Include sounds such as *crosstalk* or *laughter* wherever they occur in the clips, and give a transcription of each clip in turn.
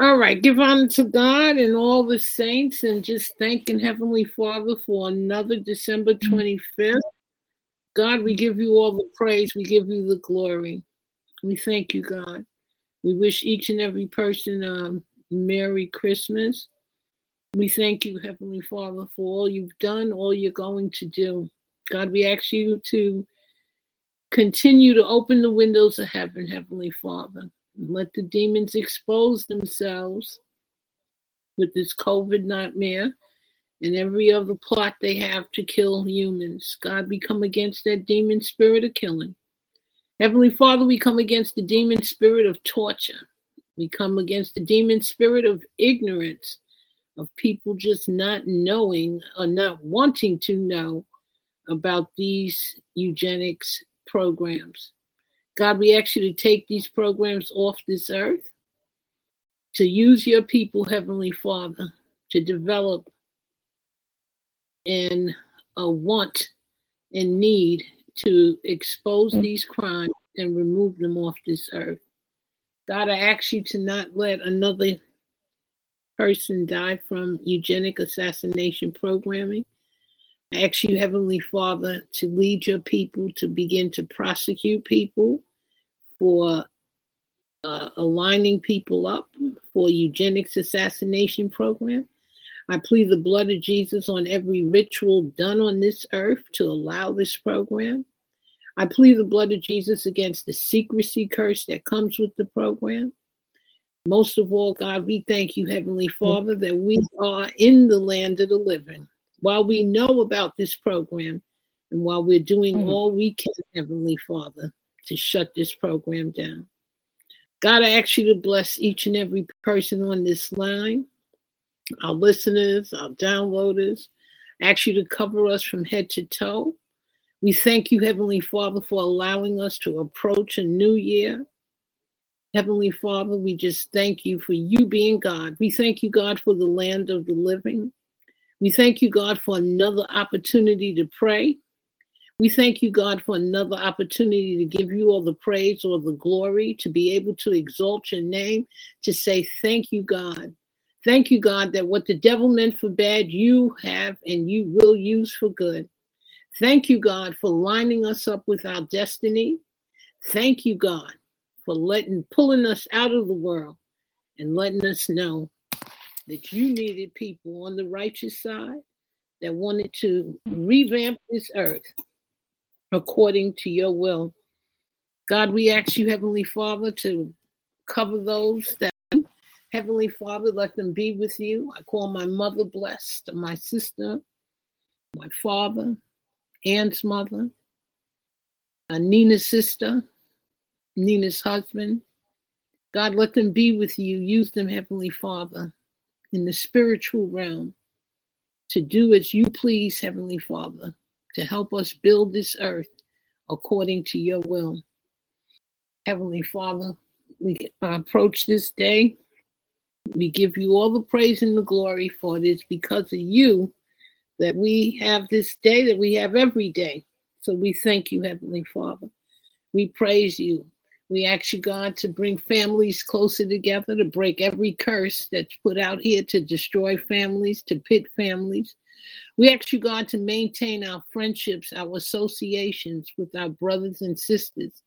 All right, give honor to God and all the saints, and just thanking Heavenly Father for another December mm-hmm. 25th. God, we give you all the praise. We give you the glory. We thank you, God. We wish each and every person a Merry Christmas. We thank you, Heavenly Father, for all you've done, all you're going to do. God, we ask you to continue to open the windows of heaven, Heavenly Father. Let the demons expose themselves with this COVID nightmare and every other plot they have to kill humans. God, we come against that demon spirit of killing. Heavenly Father, we come against the demon spirit of torture. We come against the demon spirit of ignorance, of people just not knowing or not wanting to know about these eugenics programs. God, we ask you to take these programs off this earth, to use your people, Heavenly Father, to develop and a want and need to expose these crimes and remove them off this earth. God, I ask you to not let another person die from eugenic assassination programming. I ask you, Heavenly Father, to lead your people to begin to prosecute people for uh, aligning people up for eugenics assassination program. I plead the blood of Jesus on every ritual done on this earth to allow this program. I plead the blood of Jesus against the secrecy curse that comes with the program. Most of all, God, we thank you, Heavenly Father, that we are in the land of the living. While we know about this program and while we're doing mm-hmm. all we can, Heavenly Father, to shut this program down. God, I ask you to bless each and every person on this line our listeners, our downloaders. I ask you to cover us from head to toe. We thank you, Heavenly Father, for allowing us to approach a new year. Heavenly Father, we just thank you for you being God. We thank you, God, for the land of the living. We thank you, God, for another opportunity to pray. We thank you, God, for another opportunity to give you all the praise or the glory, to be able to exalt your name, to say, Thank you, God. Thank you, God, that what the devil meant for bad, you have and you will use for good. Thank you, God, for lining us up with our destiny. Thank you, God, for letting pulling us out of the world and letting us know that you needed people on the righteous side that wanted to revamp this earth according to your will. God, we ask you, Heavenly Father, to cover those that Heavenly Father, let them be with you. I call my mother blessed, my sister, my father, Ann's mother, Nina's sister, Nina's husband. God, let them be with you. Use them, Heavenly Father, in the spiritual realm to do as you please, Heavenly Father, to help us build this earth according to your will. Heavenly Father, we approach this day we give you all the praise and the glory for it. It's because of you that we have this day, that we have every day. So we thank you, Heavenly Father. We praise you. We ask you, God, to bring families closer together, to break every curse that's put out here to destroy families, to pit families. We ask you, God, to maintain our friendships, our associations with our brothers and sisters.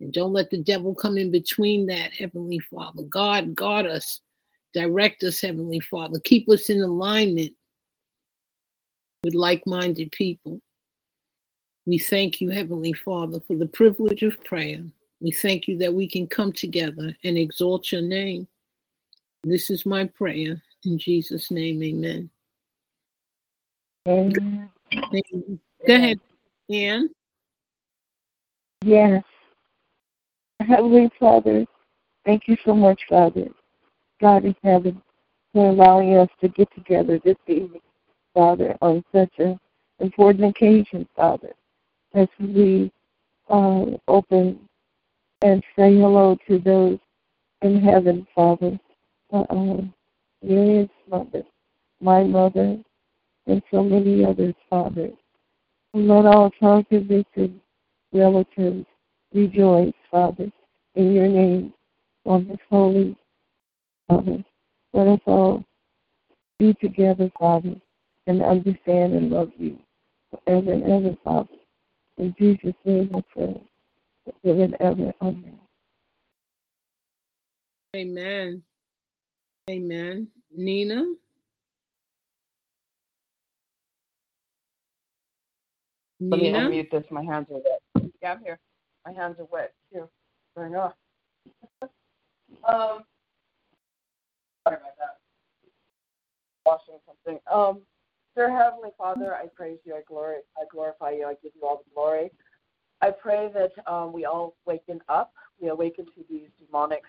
And don't let the devil come in between that, Heavenly Father. God, guard us Direct us, Heavenly Father. Keep us in alignment with like minded people. We thank you, Heavenly Father, for the privilege of prayer. We thank you that we can come together and exalt your name. This is my prayer. In Jesus' name, amen. Amen. Go ahead, Ann. Yes. Heavenly Father, thank you so much, Father, God in heaven, for allowing us to get together this evening, Father, on such an important occasion, Father, as we uh, open and say hello to those in heaven, Father. Uh, Miriam's mother, my mother, and so many others, Father. Let all convicted relatives rejoice, Father, in your name on this holy Father. Let us all be together, Father, and understand and love you forever and ever, Father. In Jesus' name I pray, forever and ever. Amen. Amen. Amen. Nina? Let me unmute this. My hands are wet. Yeah, I'm here. My hands are wet too. Burn off. *laughs* um, sorry about that. Washing something. Um, dear Heavenly Father, I praise you. I glory. I glorify you. I give you all the glory. I pray that um, we all waken up. We awaken to these demonic,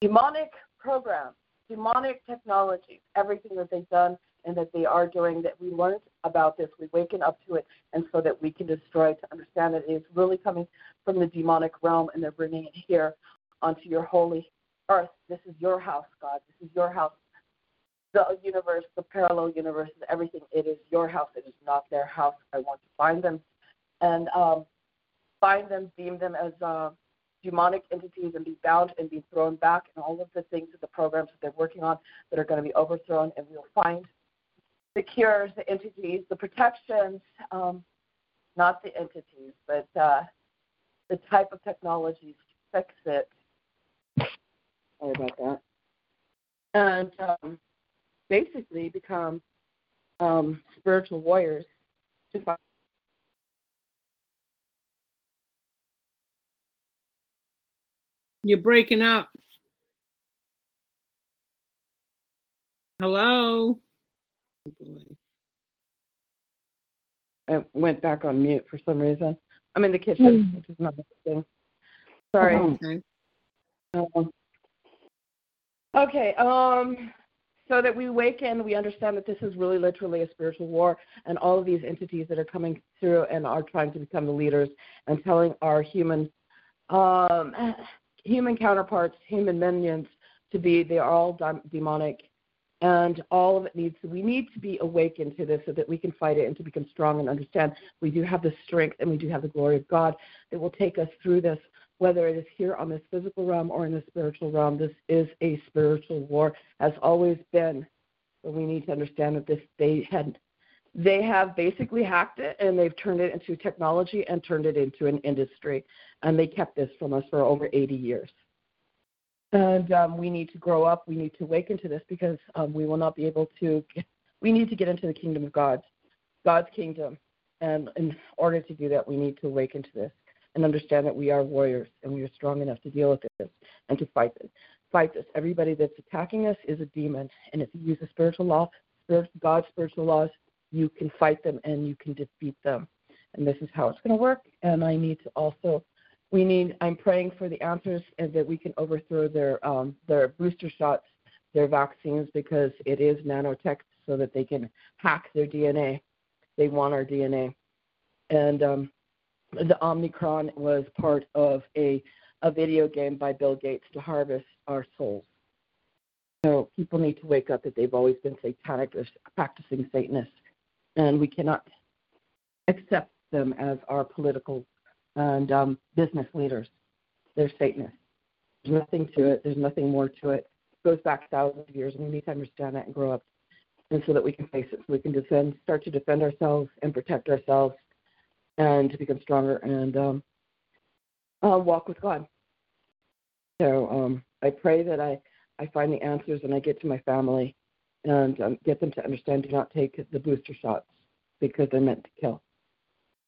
demonic programs, demonic technologies, everything that they've done and that they are doing, that we learned about this, we waken up to it, and so that we can destroy it, to understand that it is really coming from the demonic realm, and they're bringing it here onto your holy earth. This is your house, God. This is your house. The universe, the parallel universe, everything. It is your house. It is not their house. I want to find them and um, find them, deem them as uh, demonic entities, and be bound and be thrown back, and all of the things that the programs that they're working on that are going to be overthrown, and we'll find the cures, the entities, the protections, um, not the entities, but uh, the type of technologies to fix it. Sorry about that. And um, basically become um, spiritual warriors to find. You're breaking up. Hello? Oh. I went back on mute for some reason. I'm in the kitchen, which is another thing. Sorry. Okay. Um, okay. Um, so that we awaken, we understand that this is really literally a spiritual war, and all of these entities that are coming through and are trying to become the leaders and telling our human, um, human counterparts, human minions, to be they are all demonic, and all of it needs. We need to be awakened to this so that we can fight it and to become strong and understand we do have the strength and we do have the glory of God that will take us through this whether it is here on this physical realm or in the spiritual realm, this is a spiritual war, has always been. But we need to understand that this they had they have basically hacked it and they've turned it into technology and turned it into an industry. And they kept this from us for over 80 years. And um, we need to grow up. We need to awaken to this because um, we will not be able to. Get, we need to get into the kingdom of God, God's kingdom. And in order to do that, we need to awaken to this and understand that we are warriors and we are strong enough to deal with this and to fight this. Fight this. Everybody that's attacking us is a demon, and if you use the spiritual law, God's spiritual laws, you can fight them and you can defeat them. And this is how it's going to work. And I need to also, we need. I'm praying for the answers and that we can overthrow their um, their booster shots, their vaccines, because it is nanotech, so that they can hack their DNA. They want our DNA, and um, the Omicron was part of a, a video game by Bill Gates to harvest our souls. So people need to wake up that they've always been satanic, practicing Satanists, and we cannot accept them as our political and um, business leaders. They're Satanists. There's nothing to it. There's nothing more to it. It goes back thousands of years, and we need to understand that and grow up, and so that we can face it, so we can defend, start to defend ourselves and protect ourselves and to become stronger and um, uh, walk with God. So um, I pray that I, I find the answers and I get to my family and um, get them to understand do not take the booster shots because they're meant to kill.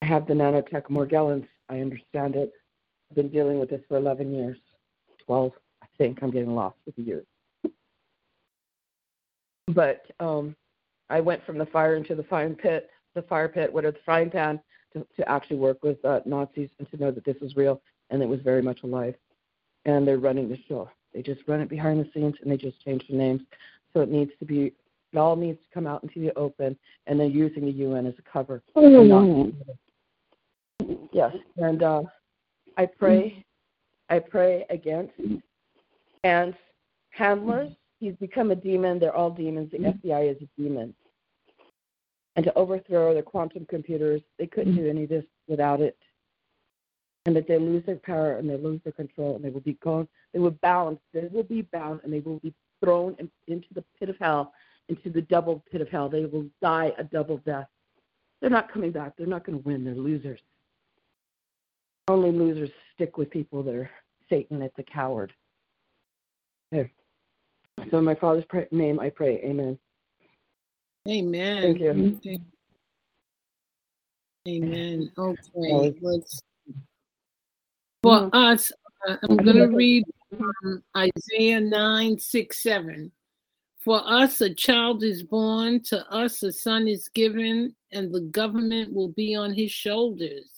I have the nanotech Morgellons. I understand it. I've been dealing with this for 11 years, 12, I think. I'm getting lost with the years. But um, I went from the fire into the fire pit, the fire pit, what are the frying pan, to, to actually work with uh, Nazis and to know that this was real and it was very much alive. and they're running the show. They just run it behind the scenes and they just change the names. So it needs to be, it all needs to come out into the open, and they're using the UN as a cover. Mm. Yes, and uh, I pray, I pray against and handlers. He's become a demon. They're all demons. The FBI is a demon. And to overthrow the quantum computers, they couldn't do any of this without it. And that they lose their power and they lose their control and they will be gone. They will bound. They will be bound and they will be thrown in, into the pit of hell, into the double pit of hell. They will die a double death. They're not coming back. They're not going to win. They're losers. Only losers stick with people that are Satan. It's a coward. Okay. So in my Father's pray- name, I pray. Amen. Amen. Thank you. Okay. Amen. Okay, let's. For us, uh, I'm going to read from Isaiah 9, 6, 7. For us a child is born, to us a son is given, and the government will be on his shoulders.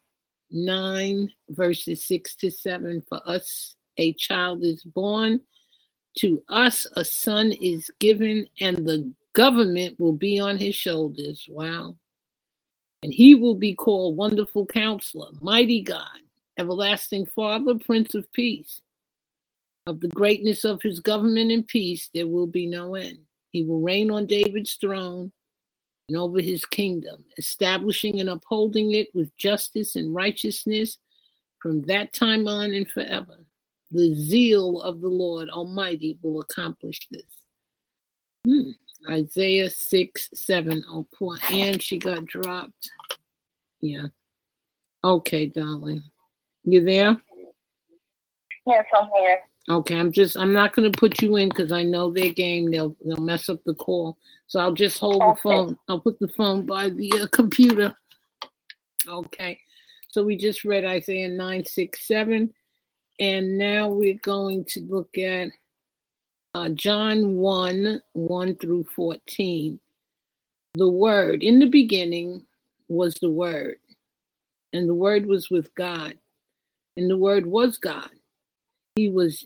9, verses 6 to 7. For us, a child is born, to us, a son is given, and the government will be on his shoulders. Wow. And he will be called Wonderful Counselor, Mighty God, Everlasting Father, Prince of Peace. Of the greatness of his government and peace, there will be no end. He will reign on David's throne and over his kingdom, establishing and upholding it with justice and righteousness from that time on and forever. The zeal of the Lord Almighty will accomplish this. Hmm. Isaiah 6 7. Oh, poor Ann, she got dropped. Yeah. Okay, darling. You there? Yes, I'm here. Okay, I'm just I'm not gonna put you in because I know their game. They'll they'll mess up the call. So I'll just hold the phone. I'll put the phone by the uh, computer. Okay. So we just read Isaiah 9, 6, 7. And now we're going to look at uh, John 1, 1 through 14. The Word. In the beginning was the Word, and the Word was with God, and the Word was God. He was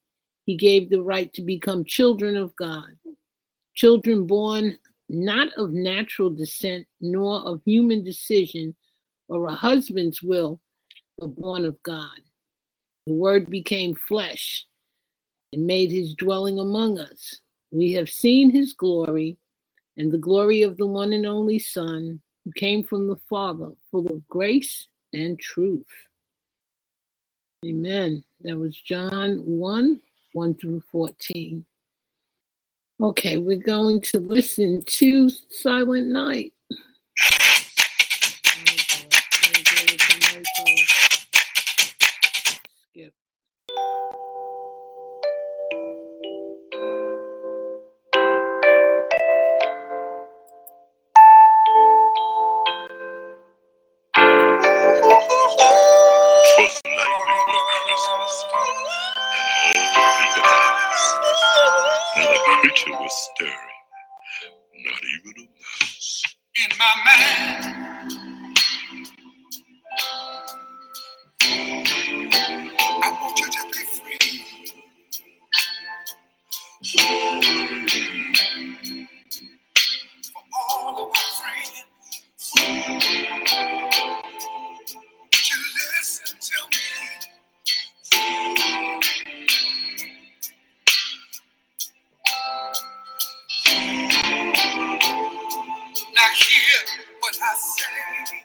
he gave the right to become children of God, children born not of natural descent, nor of human decision or a husband's will, but born of God. The Word became flesh and made his dwelling among us. We have seen his glory and the glory of the one and only Son who came from the Father, full of grace and truth. Amen. That was John 1 1 through 14. Okay, we're going to listen to Silent Night. not hear what I say.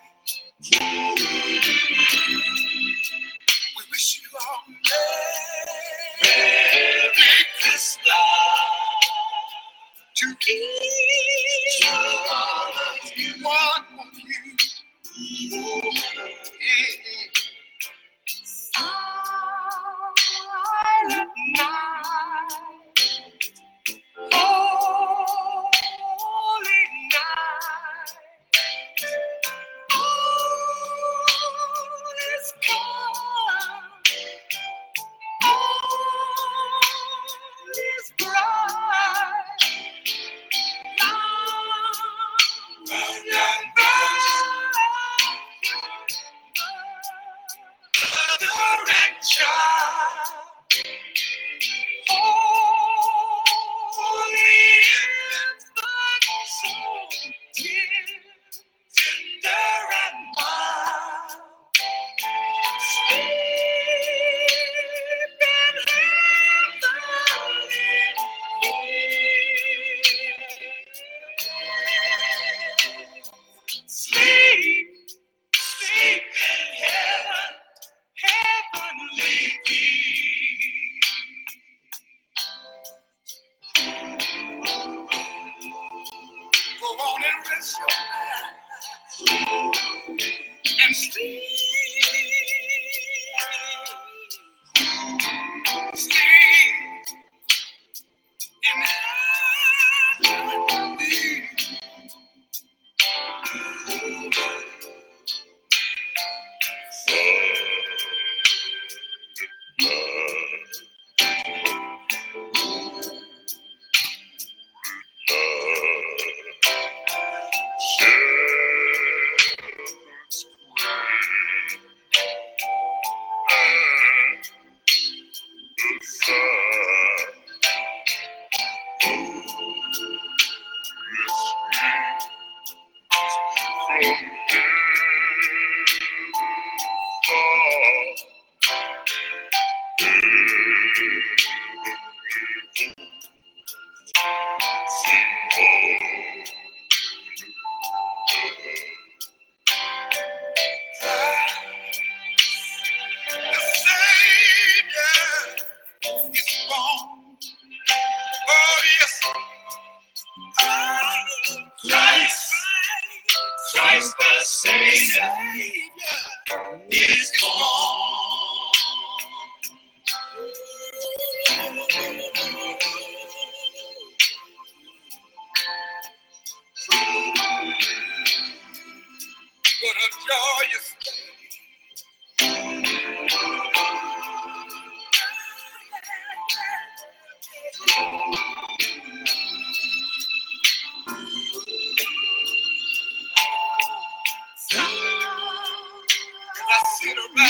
by,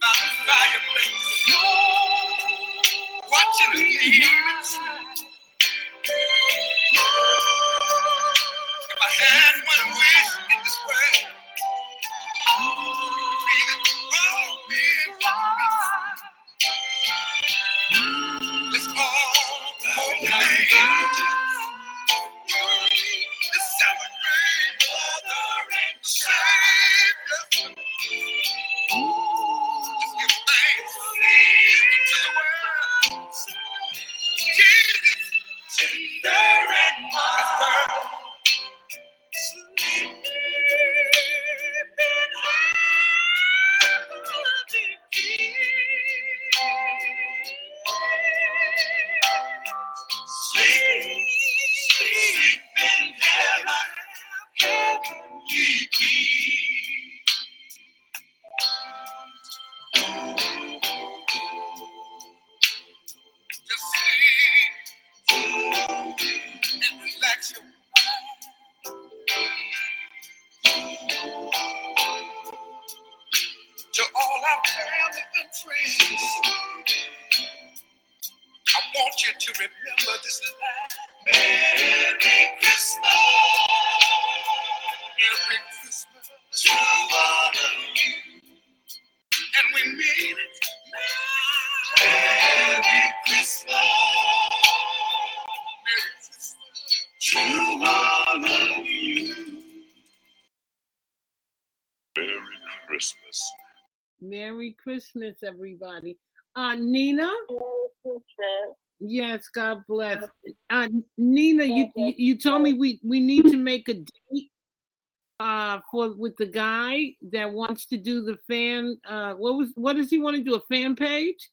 by the fireplace, watching the evening Christmas, everybody. Uh, Nina? Yes, God bless. Uh, Nina, you, you told me we we need to make a date uh for with the guy that wants to do the fan uh what was what does he want to do a fan page?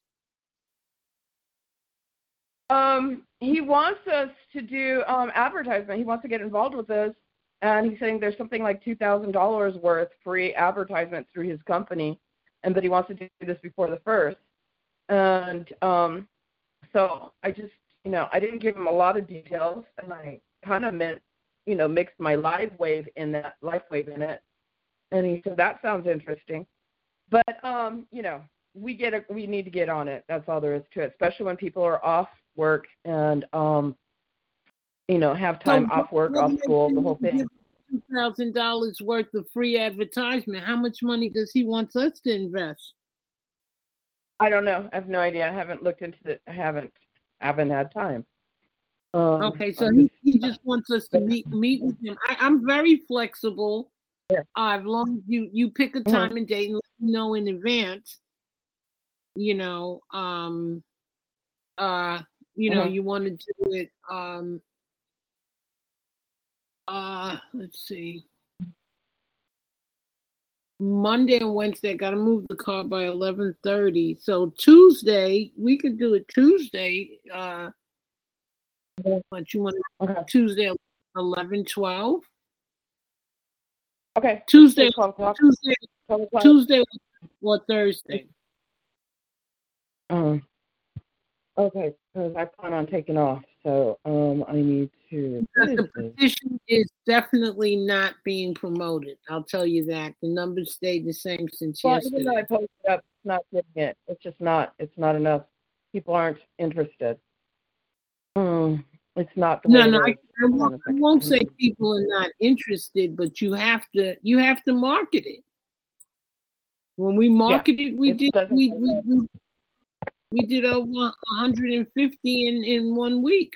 Um, he wants us to do um, advertisement. He wants to get involved with us, and he's saying there's something like two thousand dollars worth free advertisement through his company, and that he wants to do this before the first. And um, so I just, you know, I didn't give him a lot of details, and I kind of meant, you know, mixed my live wave in that life wave in it. And he said that sounds interesting, but um, you know, we get a, we need to get on it. That's all there is to it, especially when people are off work and um, you know, have time So off work, off school, the whole thing. Thousand dollars worth of free advertisement. How much money does he want us to invest? I don't know. I have no idea. I haven't looked into it. I haven't haven't had time. Um, Okay, so he, he just wants us to meet meet with him. I, I'm very flexible. Yeah. Uh, as long as you you pick a Mhm. time and date and let me know in advance. You know, um, uh, you know, Mhm. you want to do it. Um, uh, let's see. Monday and Wednesday, I gotta move the car by eleven thirty. So Tuesday, we could do it Tuesday. Uh, what you want okay. Tuesday, 11, 12? Okay. Tuesday, Twelve o'clock. Tuesday, 12 o'clock. Tuesday or Thursday. Um, okay, because I plan on taking off, so um, I need to. what Because is the this? petition is definitely not being promoted. I'll tell you that. The numbers stayed the same since Well, even though I posted up, it's not getting it. It's just not. It's not enough. People aren't interested. Mm, it's not the No, no, I. I won't, I won't say people are not interested, but you have to you have to market it. When we marketed, we it did doesn't- we, we, we, we did over 150 in, in one week.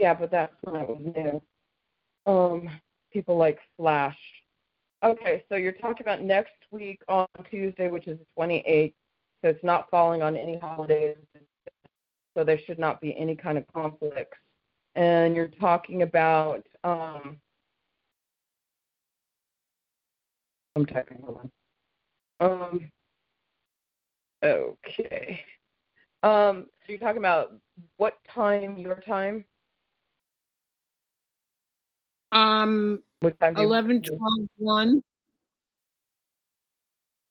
Yeah, but that's not new. Um, people like Flash. Okay, so you're talking about next week on Tuesday, which is the 28th. So it's not falling on any holidays. So there should not be any kind of conflicts. And you're talking about um, I'm typing. Hold on. Um. Okay. Um. So you're talking about what time? Your time? Um, What time? do you- 11, 12, 1.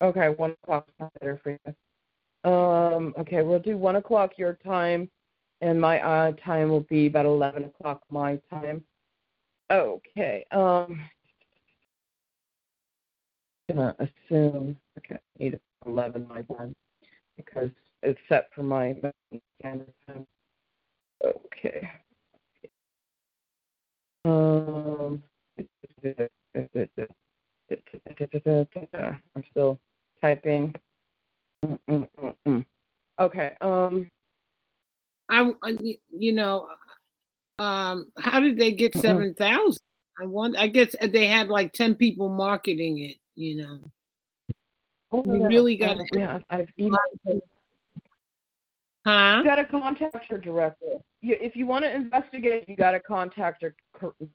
Okay, one o'clock is better for you. Um, okay, we'll do one o'clock your time, and my uh, time will be about eleven o'clock my time. Okay. Um, gonna assume okay, eight eleven my time because it's set for my. Okay. Um. I'm still typing. Okay. Um. I, you know, um, how did they get Mhm. 7,000? I want, I guess they had like 10 people marketing it, you know. Oh, We really got to- Yeah, I've emailed. her. Huh? You got to contact her directly. You, if you want to investigate, you got to contact her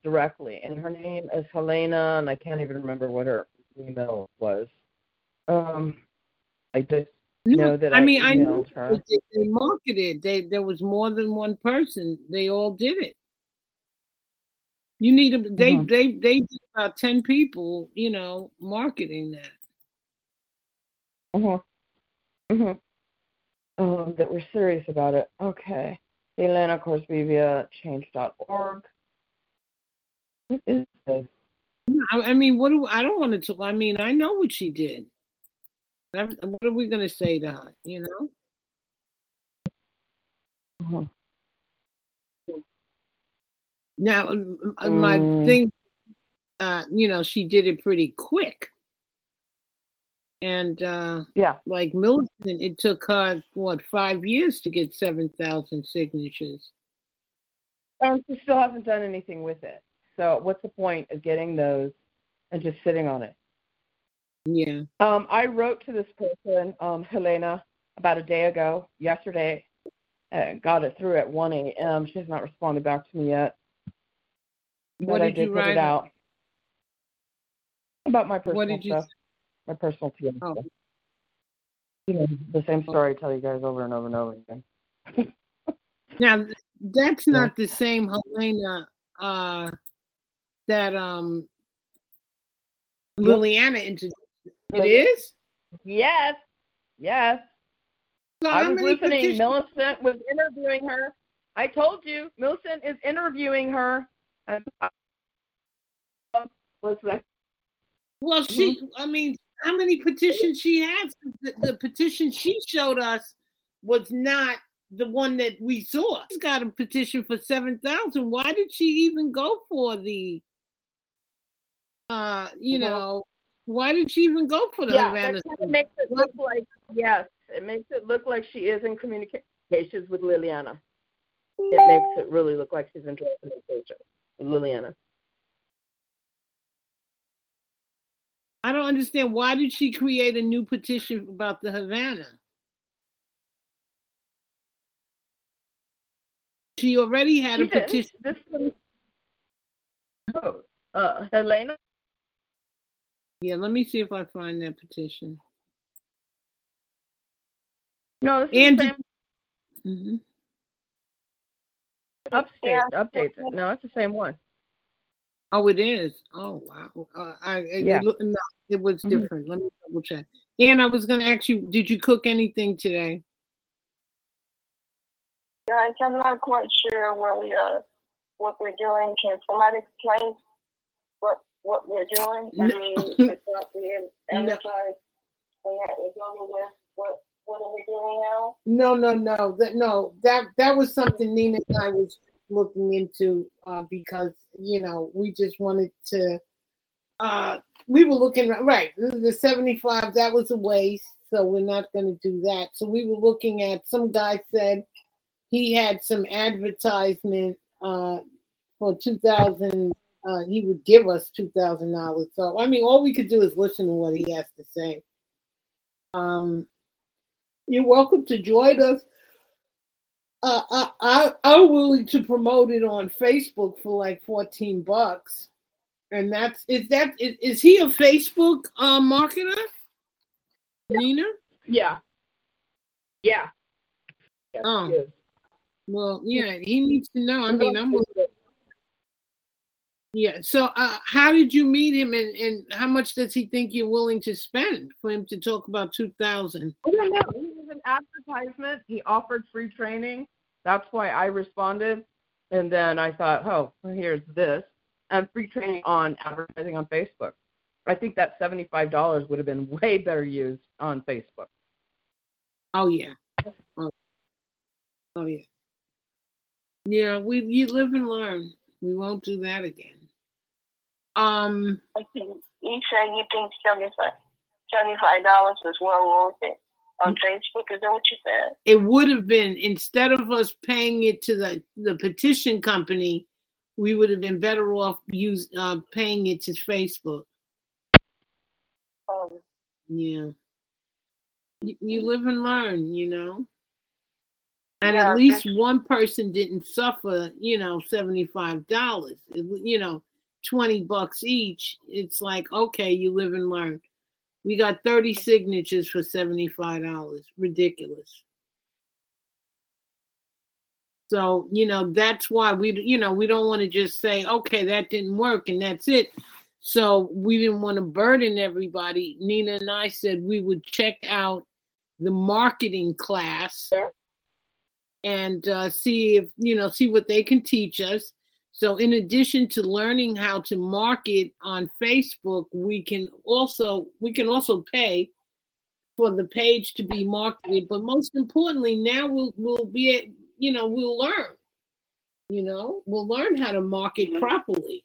directly. And her name is Helena, and I can't even remember what her email was. Um, I just know that I, I mean, I know her. they, they marketed. They there was more than one person. They all did it. You need them. They Mhm. they they did about ten people. You know, marketing that. Mhm. Mhm. Um, that we're serious about it. Okay. Helena Corsvivia, change.org. What is this? I, I mean, what do I don't want to? I mean, I know what she did. What are we gonna say to her? You know? Uh-huh. Now, um, uh, my Mm. thing, uh, you know, she did it pretty quick. And uh, Yeah. like Millicent, it took her what five years to get seven thousand signatures. And she still hasn't done anything with it. So what's the point of getting those and just sitting on it? Yeah. Um, I wrote to this person, um, Helena, about a day ago, yesterday, and got it through at 1 a.m. She has not responded back to me yet. What did did you write? it out about my personal What did you? stuff, my personal TM Oh. You know, the same story I tell you guys over and over and over again. *laughs* Now th- that's Yeah. not the same Helena uh, that um Yep. Liliana introduced. It But- is. Yes, yes. So I was many listening. petitions- Millicent was interviewing her. I told you, Millicent is interviewing her. And what's that? Well, she. Mm-hmm. I mean, how many petitions she has? The, the petition she showed us was not the one that we saw. She's got a petition for seven thousand. Why did she even go for the? Uh, you know, why did she even go for the Yeah, Havana? that kind of makes it look like yes. It makes it look like she is in communications with Liliana. It makes it really look like she's in communication with Liliana. I don't understand. Why did she create a new petition about the Havana? She already had a She did. petition. This one, oh, uh, Helena. Yeah, let me see if I find that petition. No, this is And- the same hmm upstate updates it. No, it's the same one. Oh, it is. Oh, wow. Uh, I, it, Yeah. it, no, it was Mhm. different. Let me double check. And I was going to ask you, did you cook anything today? Guys, I'm not quite sure what we uh what we're doing. Can somebody explain what what we're doing? I No. mean, *laughs* it's not being No. advertised. And that is over with. What what are we doing now? No, no, no. That no, that that was something Nina and I was looking into uh, because you know we just wanted to. Uh, we were looking right. The seventy five that was a waste, so we're not going to do that. So we were looking at. Some guy said he had some advertisement uh, for two thousand. Uh, he would give us two thousand dollars. So I mean, all we could do is listen to what he has to say. Um, you're welcome to join us. Uh, I, I, I'm willing to promote it on Facebook for like 14 bucks. And that's, is that, is, is he a Facebook uh, marketer? Nina? Yeah. Yeah. Yes, Oh. Well, yeah, he needs to know. I mean, I'm, yeah. So, uh, how did you meet him and, and how much does he think you're willing to spend for him to talk about 2000? I don't know. He was an advertisement. He offered free training. That's why I responded. And then I thought, oh, well, here's this. And free training on advertising on Facebook. I think that $75 would have been way better used on Facebook. Oh yeah. Oh, oh yeah. Yeah, we you live and learn. We won't do that again. Um, I think you say you think seventy five seventy five dollars is well worth it on Facebook. Is that what you said? it would have been instead of us paying it to the the petition company, we would have been better off use uh paying it to Facebook. Um, Yeah. You, you live and learn, you know. And Yeah, at least one person didn't suffer, you know, $75. You know, 20 bucks each. It's like, okay, you live and learn. We got 30 signatures for $75. Ridiculous. So, you know, that's why we, you know, we don't want to just say, okay, that didn't work and that's it. So we didn't want to burden everybody. Nina and I said we would check out the marketing class and uh, see if you know see what they can teach us. So, in addition to learning how to market on Facebook, we can also we can also pay for the page to be marketed. But most importantly, now we'll we'll be you know we'll learn. You know, we'll learn how to market properly.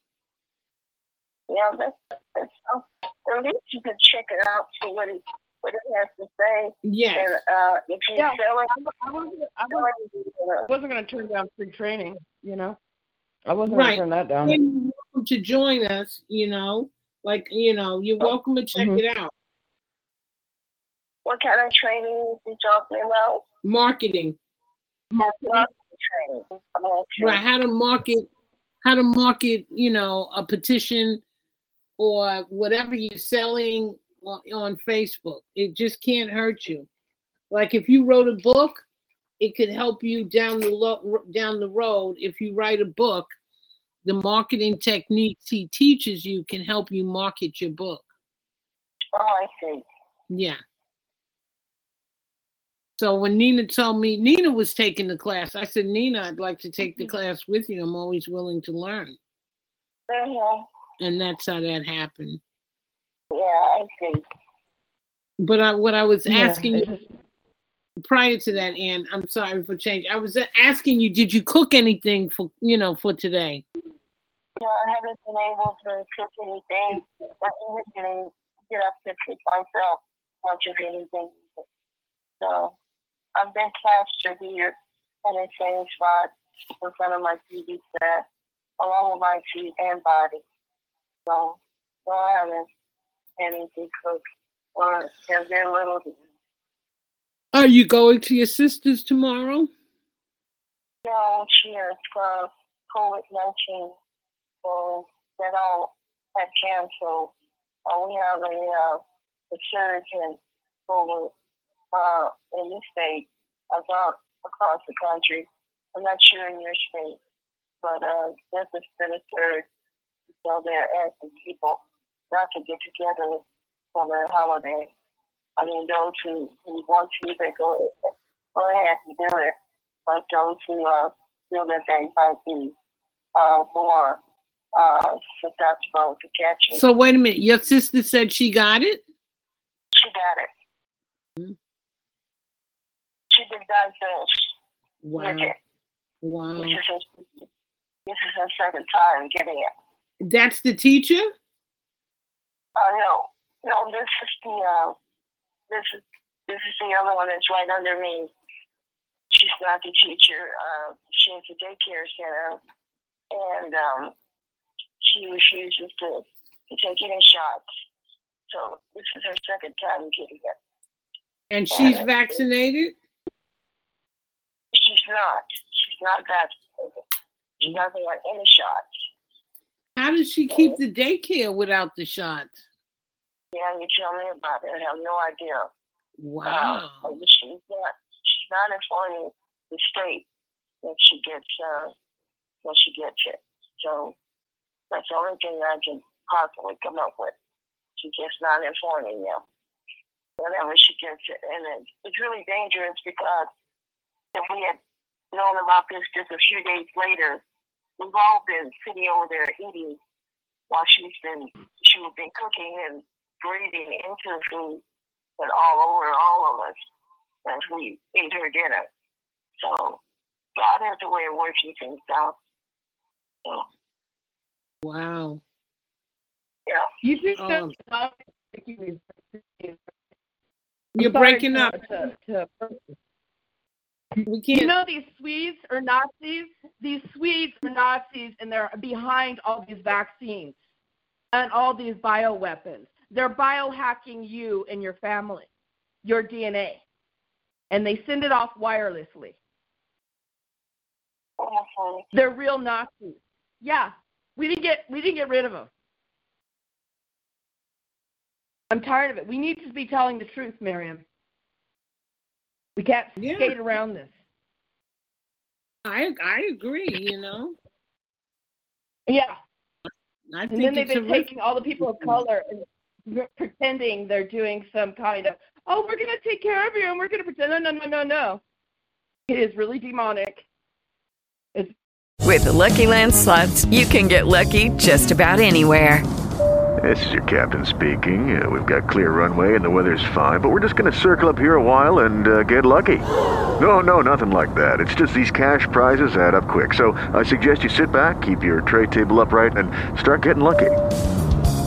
Yeah, that's, that's so. At least you can check it out, see what it what it has to say. Yes. And uh, if you Yeah, sell it, I wasn't, I wasn't, I wasn't going to turn down free training, you know? I wasn't Right. turn that down. You're welcome to join us. You know, like you know, you're welcome to check Mhm. it out. what kind of training is he talking about? Marketing. Marketing training. Okay. right how to market how to market you know a petition or whatever you're selling on, on facebook it just can't hurt you like if you wrote a book it could help you down the lo- down the road if you write a book the marketing techniques he teaches you can help you market your book Oh, I see. yeah so when Nina told me Nina was taking the class, I said, Nina, I'd like to take the class with you. I'm always willing to learn. Mhm. And that's how that happened. Yeah, I see. But I, what I was Yeah, asking it you just- *laughs* prior to that, Ann, I'm sorry for change. I was asking you, did you cook anything for you know for today? No, I haven't been able to cook anything. Even getting get up to cook myself much of anything. So I've been plastered here in a same spot in front of my TV set, along with my feet and body. So, so I haven't anything cooked or have very little Are you going to your sister's tomorrow? No, she has uh, COVID 19. So that all had canceled. Uh, we have a, uh, a surgeon over uh, in the state, about across the country. I'm not sure in your state, but uh, this has been a surge. So they're asking people not to get together for their holiday. I mean, those who, who want to, they go, go ahead and do it. But those who uh, feel that they might be uh, more uh, susceptible to catch it, So wait a minute. Your sister said she got it. she got it. She been diagnosed Wow. with it. Wow. This is her, this is her second time getting it. That's the teacher. Uh, no, no, this is the uh, this is this is the other one that's right under me. She's not the teacher. Uh, she has a daycare center, and um, she refuses to, to take any shots. So this is her second time getting it. And she's vaccinated. She's not. She's not vaccinated. She doesn't want any shots. How does she keep the daycare without the shots? Yeah, you tell me about it. I have no idea. Wow. Uh, she's not. She's not informing the state that she gets uh, that she gets it. So that's the only thing I can possibly come up with. She's just not informing them whenever she gets it, and it's, it's really dangerous because if we had known about this just a few days later, we've all been sitting over there eating while she's been she's been cooking and breathing into the food and all over all of us as we ate her dinner. So God has a way of working things out. So Wow. yeah. You just Um, don't stop thinking we- You're breaking to- up. to- to- We can't. You know these Swedes are Nazis. These Swedes are Nazis, and they're behind all these vaccines and all these bioweapons. They're biohacking you and your family, your DNA, and they send it off wirelessly. Mhm. They're real Nazis. Yeah, we didn't get we didn't get rid of them. I'm tired of it. We need to be telling the truth, Miriam. We can't Yeah. skate around this. I I agree. You know. Yeah. I And think then they've been a risk. taking all the people of color and re- pretending they're doing some kind of, oh, we're going to take care of you and we're going to pretend. No, no, no, no, no. It is really demonic. It's With the Lucky Land slots, you can get lucky just about anywhere. This is your captain speaking. Uh, we've got clear runway and the weather's fine, but we're just going to circle up here a while and uh, get lucky. No, no, nothing like that. It's just these cash prizes add up quick. So I suggest you sit back, keep your tray table upright, and start getting lucky.